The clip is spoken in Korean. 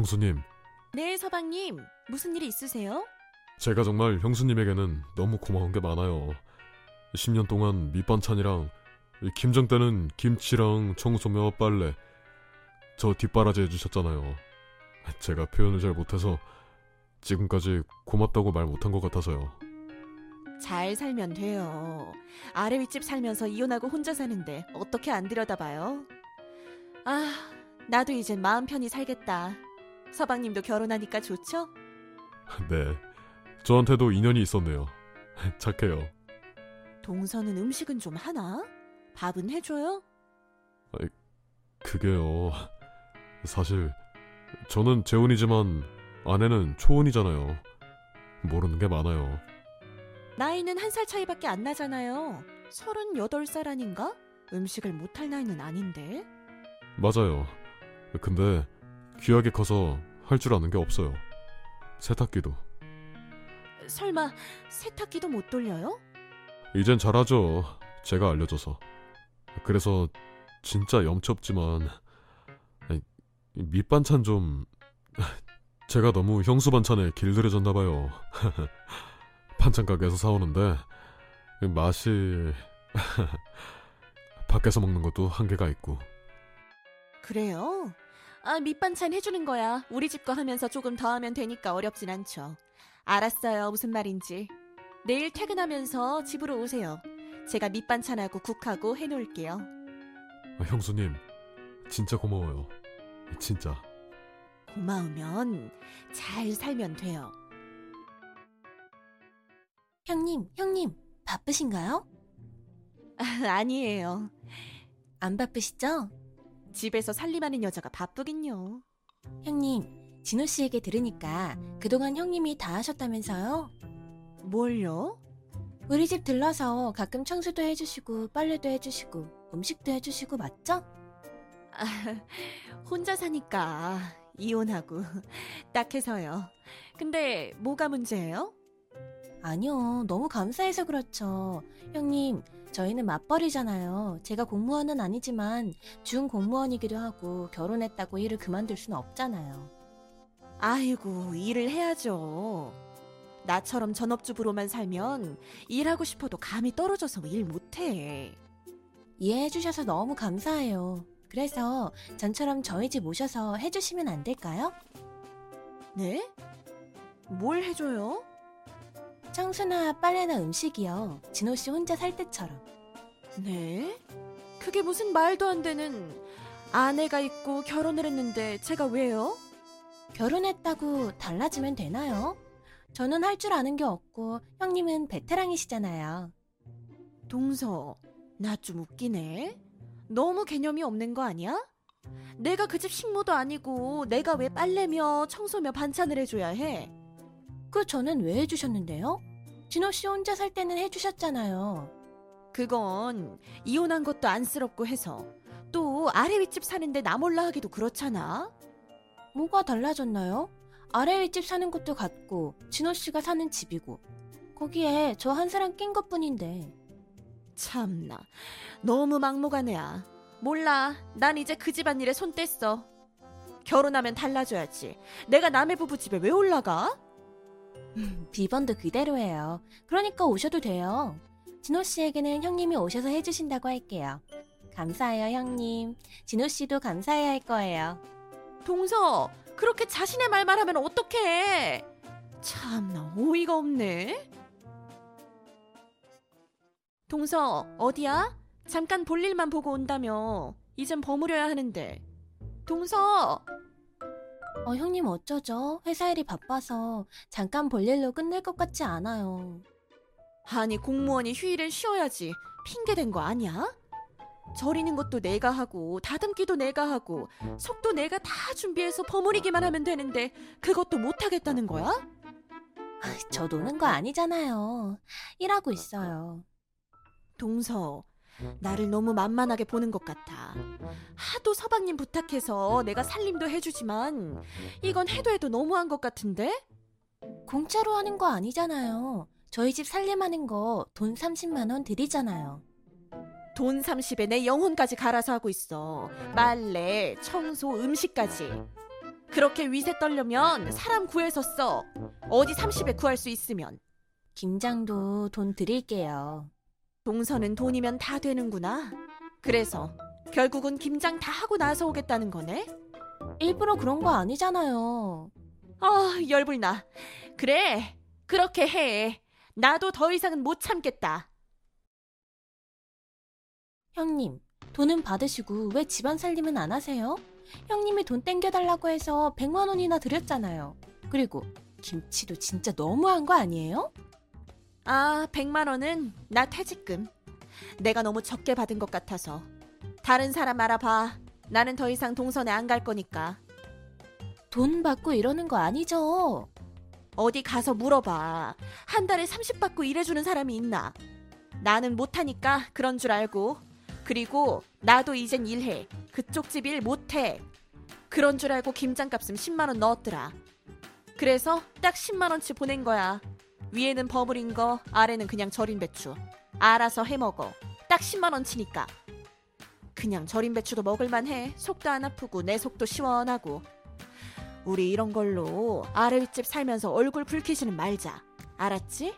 형수님, 네, 서방님. 무슨 일이 있으세요? 제가 정말 형수님에게는 너무 고마운 게 많아요. 10년 동안 밑반찬이랑 이 김장 때는 김치랑 청소며 빨래 저 뒷바라지 해주셨잖아요. 제가 표현을 잘 못해서 지금까지 고맙다고 말 못한 것 같아서요. 잘 살면 돼요. 아래 윗집 살면서 이혼하고 혼자 사는데 어떻게 안 들여다봐요? 아, 나도 이젠 마음 편히 살겠다. 서방님도 결혼하니까 좋죠? 네, 저한테도 인연이 있었네요. 착해요. 동서는 음식은 좀 하나? 밥은 해줘요? 그게요. 사실 저는 재혼이지만 아내는 초혼이잖아요. 모르는 게 많아요. 나이는 한 살 차이밖에 안 나잖아요. 38살 아닌가? 음식을 못할 나이는 아닌데. 맞아요. 근데 귀하게 커서 할 줄 아는 게 없어요. 세탁기도. 설마 세탁기도 못 돌려요? 이젠 잘하죠. 제가 알려줘서. 그래서 진짜 염치 없지만 아니, 이 밑반찬 좀 제가 너무 형수 반찬에 길들여졌나 봐요. 반찬 가게에서 사오는데 이 맛이 밖에서 먹는 것도 한계가 있고 그래요? 아, 밑반찬 해주는 거야. 우리 집 거 하면서 조금 더 하면 되니까 어렵진 않죠. 알았어요. 무슨 말인지. 내일 퇴근하면서 집으로 오세요. 제가 밑반찬하고 국하고 해놓을게요. 아, 형수님 진짜 고마워요. 진짜. 고마우면 잘 살면 돼요. 형님, 형님, 바쁘신가요? 아니에요. 안 바쁘시죠? 집에서 살림하는 여자가 바쁘긴요. 형님, 진호 씨에게 들으니까 그동안 형님이 다 하셨다면서요? 뭘요? 우리 집 들러서 가끔 청소도 해주시고 빨래도 해주시고 음식도 해주시고 맞죠? 아, 혼자 사니까 이혼하고 딱 해서요. 근데 뭐가 문제예요? 아니요, 너무 감사해서 그렇죠. 형님, 저희는 맞벌이잖아요. 제가 공무원은 아니지만 중 공무원이기도 하고 결혼했다고 일을 그만둘 수는 없잖아요. 아이고, 일을 해야죠. 나처럼 전업주부로만 살면 일하고 싶어도 감이 떨어져서 일 못해. 이해해주셔서 너무 감사해요. 그래서 전처럼 저희 집 오셔서 해주시면 안 될까요? 네? 뭘 해줘요? 청소나 빨래나 음식이요. 진호 씨 혼자 살 때처럼. 네? 그게 무슨 말도 안 되는 아내가 있고 결혼을 했는데 제가 왜요? 결혼했다고 달라지면 되나요? 저는 할 줄 아는 게 없고 형님은 베테랑이시잖아요. 동서, 나 좀 웃기네. 너무 개념이 없는 거 아니야? 내가 그 집 식모도 아니고 내가 왜 빨래며 청소며 반찬을 해줘야 해? 그 저는 왜 해주셨는데요? 진호 씨 혼자 살 때는 해주셨잖아요. 그건 이혼한 것도 안쓰럽고 해서 또 아래 윗집 사는데 나 몰라 하기도 그렇잖아. 뭐가 달라졌나요? 아래 윗집 사는 것도 같고 진호 씨가 사는 집이고 거기에 저 한 사람 낀 것뿐인데 참나 너무 막무가내야. 몰라 난 이제 그 집안일에 손 뗐어. 결혼하면 달라져야지. 내가 남의 부부 집에 왜 올라가? 비번도 그대로예요. 그러니까 오셔도 돼요. 진호 씨에게는 형님이 오셔서 해주신다고 할게요. 감사해요, 형님. 진호 씨도 감사해야 할 거예요. 동서 그렇게 자신의 말만 하면 어떡해? 참나 어이가 없네. 동서 어디야? 잠깐 볼 일만 보고 온다며. 이젠 버무려야 하는데. 동서 어, 형님 어쩌죠? 회사 일이 바빠서 잠깐 볼 일로 끝낼 것 같지 않아요. 아니 공무원이 휴일엔 쉬어야지 핑계 댄 거 아니야? 절이는 것도 내가 하고 다듬기도 내가 하고 속도 내가 다 준비해서 버무리기만 하면 되는데 그것도 못 하겠다는 거야? 아, 저 노는 거 아니잖아요. 일하고 있어요. 동서 나를 너무 만만하게 보는 것 같아. 하도 서방님 부탁해서 내가 살림도 해주지만 이건 해도 해도 너무한 것 같은데? 공짜로 하는 거 아니잖아요. 저희 집 살림하는 거 돈 30만 원 드리잖아요. 돈 30에 내 영혼까지 갈아서 하고 있어. 빨래, 청소, 음식까지. 그렇게 위세 떨려면 사람 구해서 써. 어디 30에 구할 수 있으면. 김장도 돈 드릴게요. 동서는 돈이면 다 되는구나. 그래서 결국은 김장 다 하고 나서 오겠다는 거네? 일부러 그런 거 아니잖아요. 아, 열불나. 그래, 그렇게 해. 나도 더 이상은 못 참겠다. 형님, 돈은 받으시고 왜 집안 살림은 안 하세요? 형님이 돈 땡겨달라고 해서 100만 원이나 드렸잖아요. 그리고 김치도 진짜 너무한 거 아니에요? 아, 100만 원은 나 퇴직금. 내가 너무 적게 받은 것 같아서. 다른 사람 알아봐. 나는 더 이상 동선에 안 갈 거니까. 돈 받고 이러는 거 아니죠? 어디 가서 물어봐. 한 달에 30 받고 일해주는 사람이 있나? 나는 못하니까 그런 줄 알고. 그리고 나도 이젠 일해. 그쪽 집 일 못해. 그런 줄 알고 김장값은 10만 원 넣었더라. 그래서 딱 10만 원치 보낸 거야. 위에는 버무린 거, 아래는 그냥 절인 배추. 알아서 해 먹어. 딱 10만 원치니까. 그냥 절인 배추도 먹을만 해. 속도 안 아프고 내 속도 시원하고. 우리 이런 걸로 아래 윗집 살면서 얼굴 붉히지는 말자. 알았지?